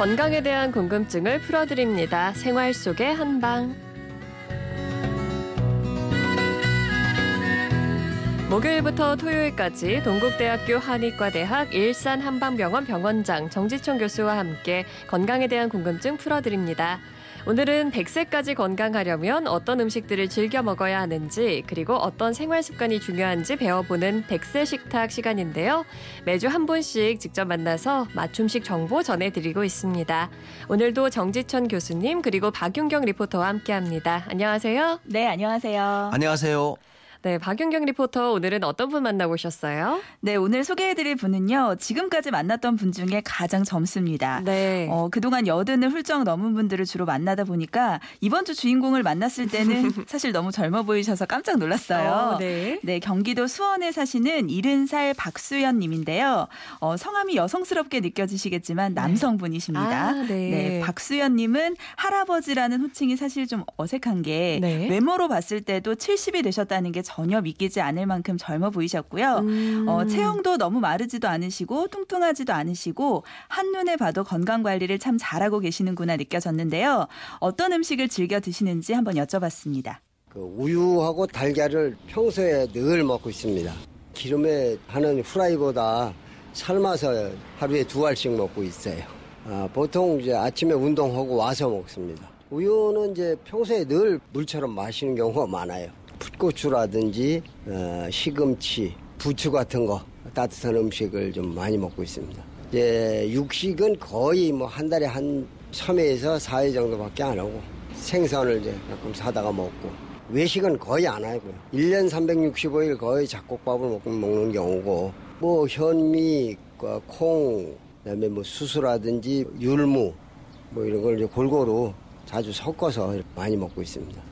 건강에 대한 궁금증을 풀어드립니다. 생활 속의 한방. 목요일부터 토요일까지 동국대학교 한의과대학 일산 한방병원 병원장 정지총 교수와 함께 건강에 대한 궁금증 풀어드립니다. 오늘은 100세까지 건강하려면 어떤 음식들을 즐겨 먹어야 하는지 그리고 어떤 생활 습관이 중요한지 배워보는 100세 식탁 시간인데요. 매주 한 분씩 직접 만나서 맞춤식 정보 전해드리고 있습니다. 오늘도 정지천 교수님 그리고 박윤경 리포터와 함께합니다. 안녕하세요. 네, 안녕하세요. 안녕하세요. 네, 박윤경 리포터 오늘은 어떤 분 만나보셨어요? 네, 오늘 소개해드릴 분은요. 지금까지 만났던 분 중에 가장 젊습니다. 네. 어, 그동안 여든을 훌쩍 넘은 분들을 주로 만나다 보니까 이번 주 주인공을 만났을 때는 사실 너무 젊어 보이셔서 깜짝 놀랐어요. 어, 네. 네, 경기도 수원에 사시는 70살 박수연 님인데요. 어, 성함이 여성스럽게 느껴지시겠지만 남성분이십니다. 아, 네. 박수연 님은 할아버지라는 호칭이 사실 좀 어색한 게 네. 외모로 봤을 때도 70이 되셨다는 게 전혀 믿기지 않을 만큼 젊어 보이셨고요. 음. 어, 체형도 너무 마르지도 않으시고 뚱뚱하지도 않으시고 한눈에 봐도 건강 관리를 참 잘하고 계시는구나 느껴졌는데요. 어떤 음식을 즐겨 드시는지 한번 여쭤봤습니다. 그 우유하고 달걀을 평소에 늘 먹고 있습니다. 기름에 하는 후라이보다 삶아서 하루에 두 알씩 먹고 있어요. 아, 보통 이제 아침에 운동하고 와서 먹습니다. 우유는 이제 평소에 늘 물처럼 마시는 경우가 많아요. 풋고추라든지 어, 시금치, 부추 같은 거 따뜻한 음식을 좀 많이 먹고 있습니다. 이제 육식은 거의 뭐 한 달에 한 3회에서 4회 정도밖에 안 하고 생선을 이제 가끔 사다가 먹고 외식은 거의 안 하고요. 1년 365일 거의 잡곡밥을 먹- 먹는 경우고 뭐 현미, 그 콩, 그다음에 뭐 수수라든지 율무 뭐 이런 걸 이제 골고루 자주 섞어서 많이 먹고 있습니다.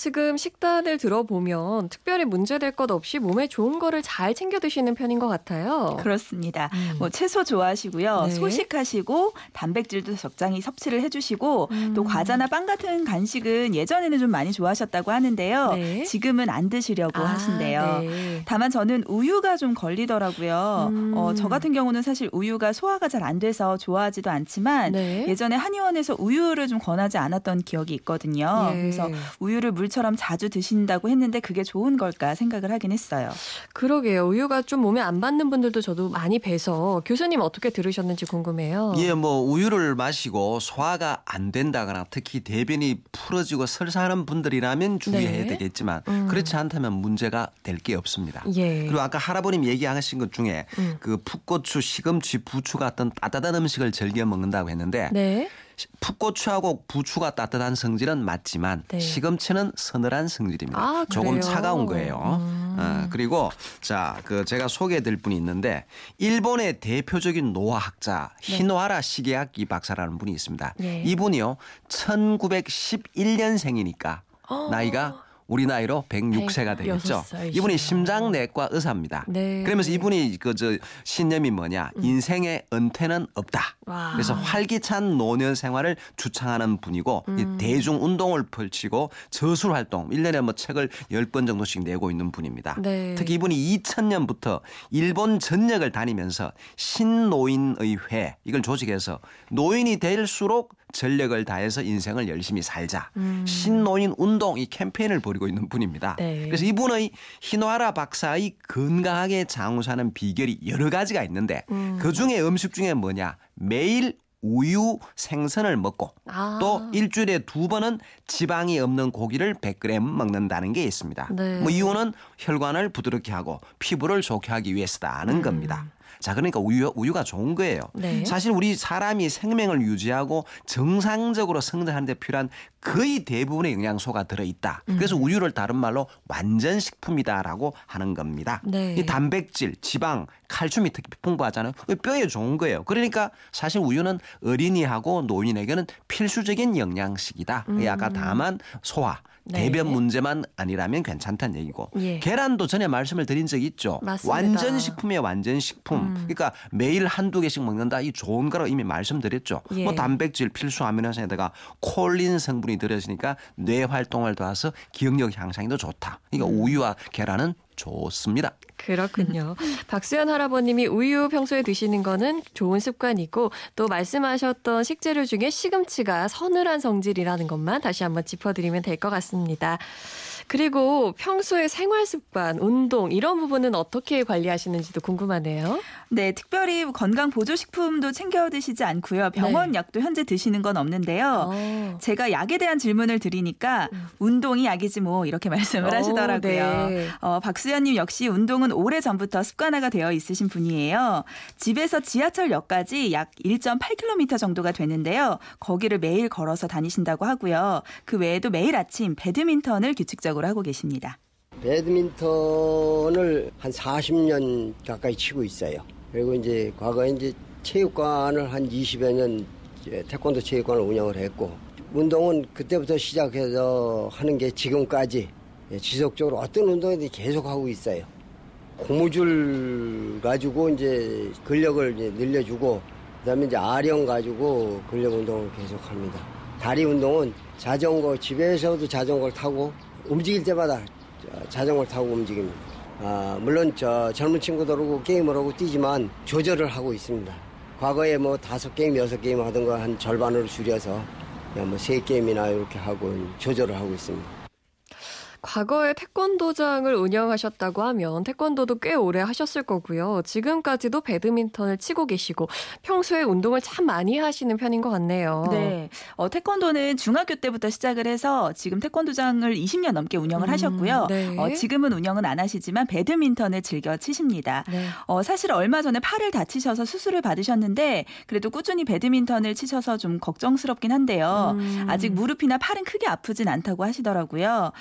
지금 식단을 들어보면 특별히 문제될 것 없이 몸에 좋은 거를 잘 챙겨 드시는 편인 것 같아요. 그렇습니다. 음. 뭐 채소 좋아하시고요. 네. 소식하시고 단백질도 적당히 섭취를 해주시고 음. 또 과자나 빵 같은 간식은 예전에는 좀 많이 좋아하셨다고 하는데요. 네. 지금은 안 드시려고 아, 하신대요. 네. 다만 저는 우유가 좀 걸리더라고요. 음. 어, 저 같은 경우는 사실 우유가 소화가 잘 안 돼서 좋아하지도 않지만 네. 예전에 한의원에서 우유를 좀 권하지 않았던 기억이 있거든요. 예. 그래서 우유를 물 처럼 자주 드신다고 했는데 그게 좋은 걸까 생각을 하긴 했어요. 그러게요. 우유가 좀 몸에 안 맞는 분들도 저도 많이 뵈서 교수님 어떻게 들으셨는지 궁금해요. 예, 뭐 우유를 마시고 소화가 안 된다거나 특히 대변이 풀어지고 설사하는 분들이라면 주의해야 네. 되겠지만 음. 그렇지 않다면 문제가 될 게 없습니다. 예. 그리고 아까 할아버님 얘기하신 것 중에 음. 그 풋고추, 시금치, 부추 같은 따뜻한 음식을 즐겨 먹는다고 했는데 네. 시- 풋고추하고 부추가 따뜻한 성질은 맞지만 네. 시금치는 서늘한 성질입니다. 아, 조금? 차가운 거예요. 음. 어, 그리고 자, 그 제가 소개해드릴 분이 있는데 일본의 대표적인 노화학자 히노하라 시게아키 박사라는 분이 있습니다. 네. 이분이요 1911년생이니까 나이가 우리 나이로 106세가 되겠죠. 106 이분이. 심장내과 의사입니다. 네. 그러면서 이분이 그 저 신념이 뭐냐? 인생의 은퇴는 없다. 와. 그래서 활기찬 노년 생활을 주창하는 분이고 이 음. 대중 운동을 펼치고 저술 활동 1년에 뭐 책을 10권 정도씩 내고 있는 분입니다. 네. 특히 이분이 2000년부터 일본 전역을 다니면서 신노인의 회 이걸 조직해서 노인이 될수록 전력을 다해서 인생을 열심히 살자. 음. 신노인 운동 이 캠페인을 벌이고 있는 분입니다. 네. 그래서 이분의 히노하라 박사의 건강하게 장수하는 비결이 여러 가지가 있는데 음. 그 중에 음식 중에 뭐냐? 매일 우유 생선을 먹고 아. 또 일주일에 두 번은 지방이 없는 고기를 100g 먹는다는 게 있습니다. 네. 뭐 이유는 혈관을 부드럽게 하고 피부를 좋게 하기 위해서다는 음. 겁니다. 자, 그러니까 우유, 우유가 좋은 거예요. 네. 사실 우리 사람이 생명을 유지하고 정상적으로 성장하는 데 필요한 거의 대부분의 영양소가 들어있다. 음. 그래서 우유를 다른 말로 완전 식품이다라고 하는 겁니다. 네. 이 단백질, 지방, 칼슘이 특히 풍부하잖아요. 뼈에 좋은 거예요. 그러니까 사실 우유는 어린이하고 노인에게는 필수적인 영양식이다. 음. 아까 다만 소화, 네. 대변 문제만 아니라면 괜찮다는 얘기고 예. 계란도 전에 말씀을 드린 적이 있죠. 맞습니다. 완전 식품이에요, 완전 식품. 음. 그러니까 매일 한두 개씩 먹는다. 이 좋은 거라고 이미 말씀드렸죠. 예. 뭐 단백질 필수 아미노산에다가 콜린 성분이 들어있으니까 뇌 활동을 도와서 기억력 향상에도 좋다. 그러니까 음. 우유와 계란은 좋습니다. 그렇군요. 박수현 할아버님이 우유 평소에 드시는 거는 좋은 습관이고 또 말씀하셨던 식재료 중에 시금치가 서늘한 성질이라는 것만 다시 한번 짚어드리면 될 것 같습니다. 그리고 평소에 생활 습관, 운동 이런 부분은 어떻게 관리하시는지도 궁금하네요. 네, 특별히 건강 보조 식품도 챙겨 드시지 않고요. 병원 네. 약도 현재 드시는 건 없는데요. 어. 제가 약에 대한 질문을 드리니까 음. 운동이 약이지 뭐 이렇게 말씀을 오, 하시더라고요. 네. 어, 박수현 님 역시 운동은 오래 전부터 습관화가 되어 있으신 분이에요. 집에서 지하철역까지 약 1.8km 정도가 되는데요. 거기를 매일 걸어서 다니신다고 하고요. 그 외에도 매일 아침 배드민턴을 규칙적으로 하고 계십니다. 배드민턴을 한 40년 가까이 치고 있어요. 그리고 이제 과거에 이제 체육관을 한 20여 년 태권도 체육관을 운영을 했고 운동은 그때부터 시작해서 하는 게 지금까지 예, 지속적으로 어떤 운동이든 계속 하고 있어요. 고무줄 가지고 이제 근력을 이제 늘려주고 그다음에 이제 아령 가지고 근력 운동을 계속 합니다. 다리 운동은 자전거 집에서도 자전거를 타고 움직일 때마다 자- 자전거를 타고 움직입니다. 아, 물론 저 젊은 친구들하고 게임을 하고 뛰지만 조절을 하고 있습니다. 과거에 뭐 다섯 게임, 여섯 게임 하던 거 한 절반으로 줄여서 그냥 뭐 세 게임이나 이렇게 하고 조절을 하고 있습니다. 과거에 태권도장을 운영하셨다고 하면 태권도도 꽤 오래 하셨을 거고요. 지금까지도 배드민턴을 치고 계시고 평소에 운동을 참 많이 하시는 편인 것 같네요. 네. 어, 태권도는 중학교 때부터 시작을 해서 지금 태권도장을 20년 넘게 운영을 음, 하셨고요. 네. 어, 지금은 운영은 안 하시지만 배드민턴을 즐겨 치십니다. 네. 어, 사실 얼마 전에 팔을 다치셔서 수술을 받으셨는데 그래도 꾸준히 배드민턴을 치셔서 좀 걱정스럽긴 한데요. 음. 아직 무릎이나 팔은 크게 아프진 않다고 하시더라고요.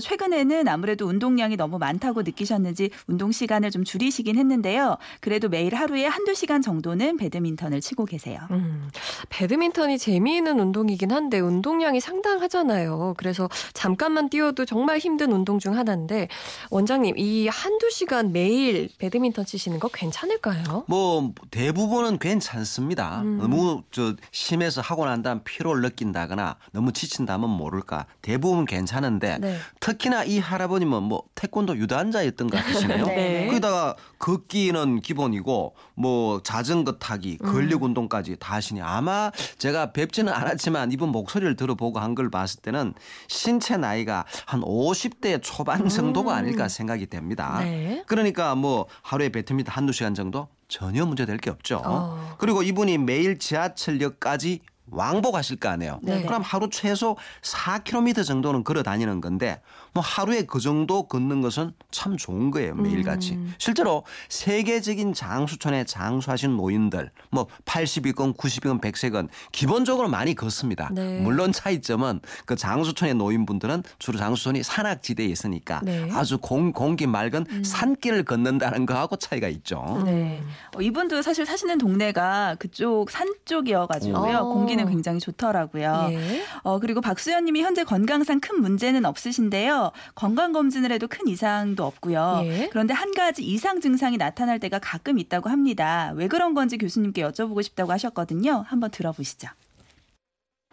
그래서 최근에는 아무래도 운동량이 너무 많다고 느끼셨는지 운동 시간을 좀 줄이시긴 했는데요. 그래도 매일 하루에 한두 시간 정도는 배드민턴을 치고 계세요. 음, 배드민턴이 재미있는 운동이긴 한데 운동량이 상당하잖아요. 그래서 잠깐만 뛰어도 정말 힘든 운동 중 하나인데 원장님 이 한두 시간 매일 배드민턴 치시는 거 괜찮을까요? 뭐 대부분은 괜찮습니다. 음. 너무 저 심해서 하고 난 다음 피로를 느낀다거나 너무 지친다면 모를까. 대부분 괜찮은데 네. 특히나 이 할아버님은 뭐 태권도 유단자였던 것 같으시네요. 네. 거기다가 걷기는 기본이고 뭐 자전거 타기, 근력 운동까지 다 하시니 아마 제가 뵙지는 않았지만 이분 목소리를 들어보고 한 걸 봤을 때는 신체 나이가 한 50대 초반 정도가 아닐까 생각이 됩니다. 네. 그러니까 뭐 하루에 배드민턴 한두 시간 정도 전혀 문제될 게 없죠. 어. 그리고 이분이 매일 지하철역까지 왕복하실 거 아니에요. 네네. 그럼 하루 최소 4km 정도는 걸어 다니는 건데 뭐 하루에 그 정도 걷는 것은 참 좋은 거예요. 매일같이. 음. 실제로 세계적인 장수촌에 장수하신 노인들 뭐 80이건 90이건 100세건 기본적으로 많이 걷습니다. 네. 물론 차이점은 그 장수촌의 노인분들은 주로 장수촌이 산악지대에 있으니까 네. 음. 아주 공, 공기 맑은 산길을 걷는다는 거하고 차이가 있죠. 네. 어, 이분도 사실 사시는 동네가 그쪽 산 쪽이어가지고요. 어. 공기 는 굉장히 좋더라고요. 예. 어, 그리고 박수현 님이 현재 건강상 큰 문제는 없으신데요. 건강검진을 해도 큰 이상도 없고요. 예. 그런데 한 가지 이상 증상이 나타날 때가 가끔 있다고 합니다. 왜 그런 건지 교수님께 여쭤보고 싶다고 하셨거든요. 한번 들어보시죠.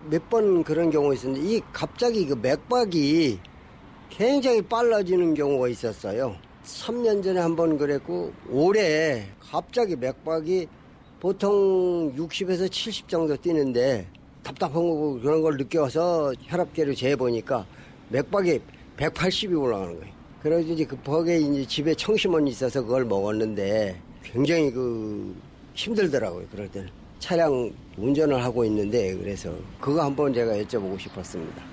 몇 번 그런 경우가 있었는데 이 갑자기 그 맥박이 굉장히 빨라지는 경우가 있었어요. 3년 전에 한 번 그랬고 올해 갑자기 맥박이 보통 60에서 70 정도 뛰는데 답답한 거고 그런 걸 느껴서 혈압계를 재해 보니까 맥박이 180이 올라가는 거예요. 그래서 이제 급하게 이제 집에 청심원이 있어서 그걸 먹었는데 굉장히 그 힘들더라고요. 그럴 때는 차량 운전을 하고 있는데 그래서 그거 한번 제가 여쭤보고 싶었습니다.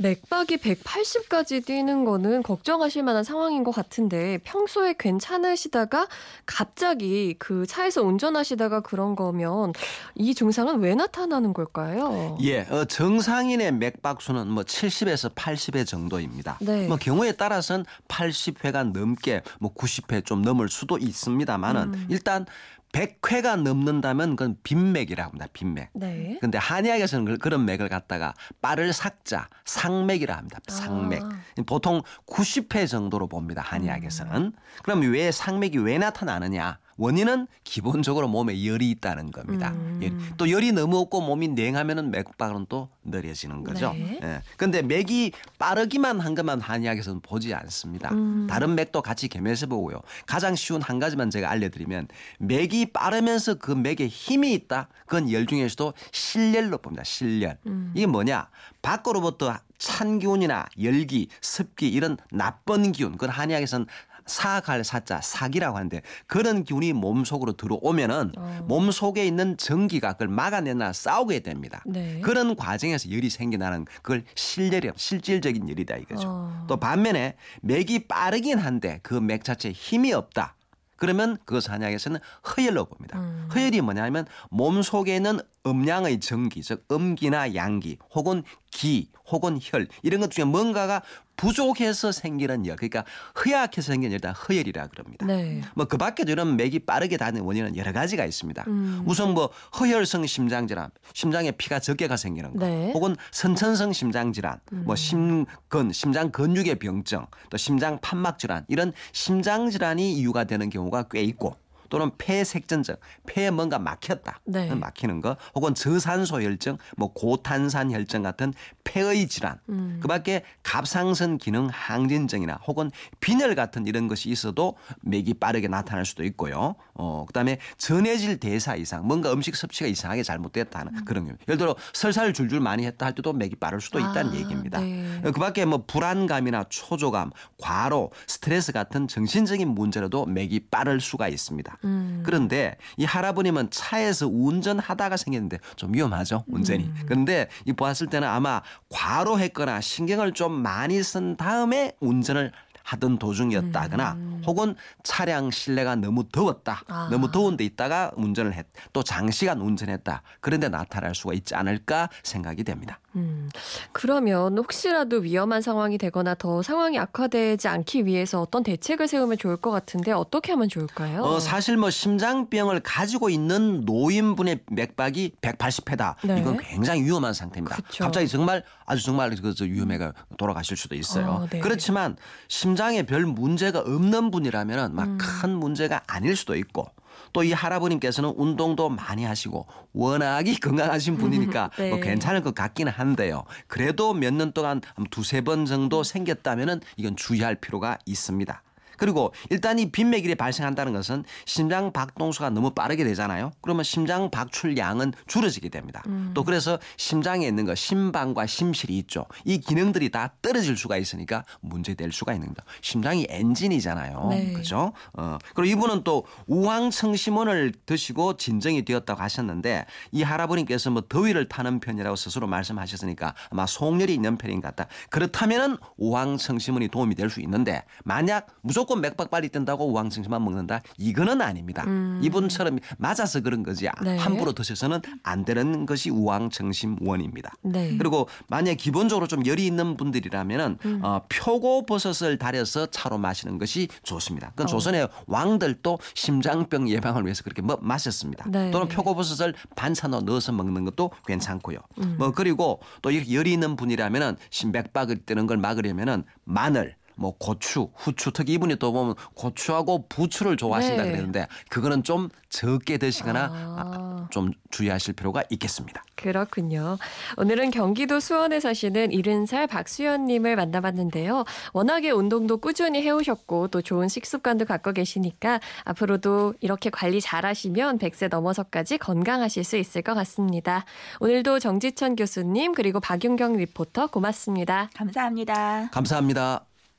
맥박이 180까지 뛰는 거는 걱정하실 만한 상황인 것 같은데 평소에 괜찮으시다가 갑자기 그 차에서 운전하시다가 그런 거면 이 증상은 왜 나타나는 걸까요? 예, 어, 정상인의 맥박수는 뭐 70에서 80회 정도입니다. 네. 뭐 경우에 따라서는 80회가 넘게 뭐 90회 좀 넘을 수도 있습니다만은 음. 일단 100회가 넘는다면 그건 빈맥이라고 합니다. 빈맥. 네. 근데 한의학에서는 그- 그런 맥을 갖다가 빠를 삭자, 상맥이라 합니다. 상맥. 아. 보통 90회 정도로 봅니다. 한의학에서는. 그럼 왜 상맥이 왜 나타나느냐? 원인은 기본적으로 몸에 열이 있다는 겁니다. 음. 열. 또 열이 너무 없고 몸이 냉하면은 맥박은 또 느려지는 거죠. 네. 예. 근데 맥이 빠르기만 한 것만 한의학에서는 보지 않습니다. 음. 다른 맥도 같이 겸해서 보고요. 가장 쉬운 한 가지만 제가 알려드리면 맥이 빠르면서 그 맥에 힘이 있다. 그건 열 중에서도 실열로 봅니다. 실열. 음. 이게 뭐냐? 밖으로부터 찬 기운이나 열기, 습기 이런 나쁜 기운. 그건 한의학에서는 사갈 사자 사기라고 하는데 그런 기운이 몸 속으로 들어오면은 어. 몸 속에 있는 전기가 그걸 막아내나 싸우게 됩니다. 네. 그런 과정에서 열이 생겨나는 그걸 실열이 실질적인 열이다 이거죠. 어. 또 반면에 맥이 빠르긴 한데 그 맥 자체에 힘이 없다. 그러면 그것 한약에서는 허열로 봅니다. 음. 허열이 뭐냐면 몸 속에 있는 음양의 전기, 즉 음기나 양기, 혹은 기, 혹은 혈 이런 것 중에 뭔가가 부족해서 생기는 열, 그러니까 허약해서 생기는 열다 허열이라 그럽니다. 네. 뭐그 밖에도 이런 맥이 빠르게 다는 원인은 여러 가지가 있습니다. 음. 우선 뭐 허혈성 심장 질환, 심장에 피가 적게 가 생기는 거, 네. 음. 혹은 선천성 심장 질환, 뭐 심근, 심장 근육의 병증, 또 심장 판막 질환 이런 심장 질환이 이유가 되는 경우가 꽤 있고 또는 폐색전증, 폐에 뭔가 막혔다. 네. 막히는 거, 혹은 저산소 혈증, 뭐 고탄산 혈증 같은 폐의 질환. 음. 그밖에 갑상선 기능 항진증이나 혹은 빈혈 같은 이런 것이 있어도 맥이 빠르게 나타날 수도 있고요. 어, 그다음에 전해질 대사 이상, 뭔가 음식 섭취가 이상하게 잘못됐다는 그런 경우. 예를 들어 설사를 줄줄 많이 했다 할 때도 맥이 빠를 수도 있다는 아, 얘기입니다. 네. 그밖에 뭐 불안감이나 초조감, 과로, 스트레스 같은 정신적인 문제로도 맥이 빠를 수가 있습니다. 음. 그런데 이 할아버님은 차에서 운전하다가 생겼는데 좀 위험하죠 운전이. 음. 그런데 이 보았을 때는 아마 과로했거나 신경을 좀 많이 쓴 다음에 운전을 하던 도중이었다거나 혹은 차량 실내가 너무 더웠다. 음. 아. 너무 더운 데 있다가 운전을 했. 또 장시간 운전했다. 그런데 나타날 수가 있지 않을까 생각이 됩니다. 음, 그러면 혹시라도 위험한 상황이 되거나 더 상황이 악화되지 않기 위해서 어떤 대책을 세우면 좋을 것 같은데 어떻게 하면 좋을까요? 어, 사실 뭐 심장병을 가지고 있는 노인분의 맥박이 180회다. 네. 이건 굉장히 위험한 상태입니다. 그쵸. 갑자기 정말 아주 정말 그저 위험해가 돌아가실 수도 있어요. 어, 네. 그렇지만 심장 에 별 문제가 없는 분이라면은 음. 막큰 문제가 아닐 수도 있고 또 이 할아버님께서는 운동도 많이 하시고 워낙이 건강하신 분이니까 네. 뭐 괜찮을 것 같기는 한데요. 그래도 몇 년 동안 한 두세 번 정도 생겼다면 은 이건 주의할 필요가 있습니다. 그리고 일단 이 빈맥일이 발생한다는 것은 심장 박동수가 너무 빠르게 되잖아요. 그러면 심장 박출량은 줄어지게 됩니다. 음. 또 그래서 심장에 있는 거 심방과 심실이 있죠. 이 기능들이 다 떨어질 수가 있으니까 문제될 수가 있는 겁니다. 심장이 엔진이잖아요. 네. 그죠? 어. 그리고 이분은 또 우황청심원을 드시고 진정이 되었다고 하셨는데 이 할아버님께서 뭐 더위를 타는 편이라고 스스로 말씀하셨으니까 아마 속열이 있는 편인 것 같다. 그렇다면은 우황청심원이 도움이 될 수 있는데 만약 무조건 맥박 빨리 뜬다고 우황청심만 먹는다 이거는 아닙니다. 이분처럼 맞아서 그런 거지 음. 네. 함부로 드셔서는 안 되는 것이 우황청심원입니다. 네. 그리고 만약 기본적으로 좀 열이 있는 분들이라면은 음. 어, 표고버섯을 달여서 차로 마시는 것이 좋습니다. 어. 그건 조선의 왕들도 심장병 예방을 위해서 그렇게 뭐, 마셨습니다. 네. 또는 표고버섯을 반찬으로 넣어서 먹는 것도 괜찮고요. 음. 뭐 그리고 또 열이 있는 분이라면은 심맥박을 뜨는 걸 막으려면은 마늘 뭐 고추, 후추, 특히 이분이 또 보면 고추하고 부추를 좋아하신다 네. 그랬는데 그거는 좀 적게 드시거나 아. 아, 좀 주의하실 필요가 있겠습니다. 그렇군요. 오늘은 경기도 수원에 사시는 70살 박수연님을 만나봤는데요. 워낙에 운동도 꾸준히 해오셨고 또 좋은 식습관도 갖고 계시니까 앞으로도 이렇게 관리 잘 하시면 100세 넘어서까지 건강하실 수 있을 것 같습니다. 오늘도 정지천 교수님 그리고 박윤경 리포터 고맙습니다. 감사합니다. 감사합니다.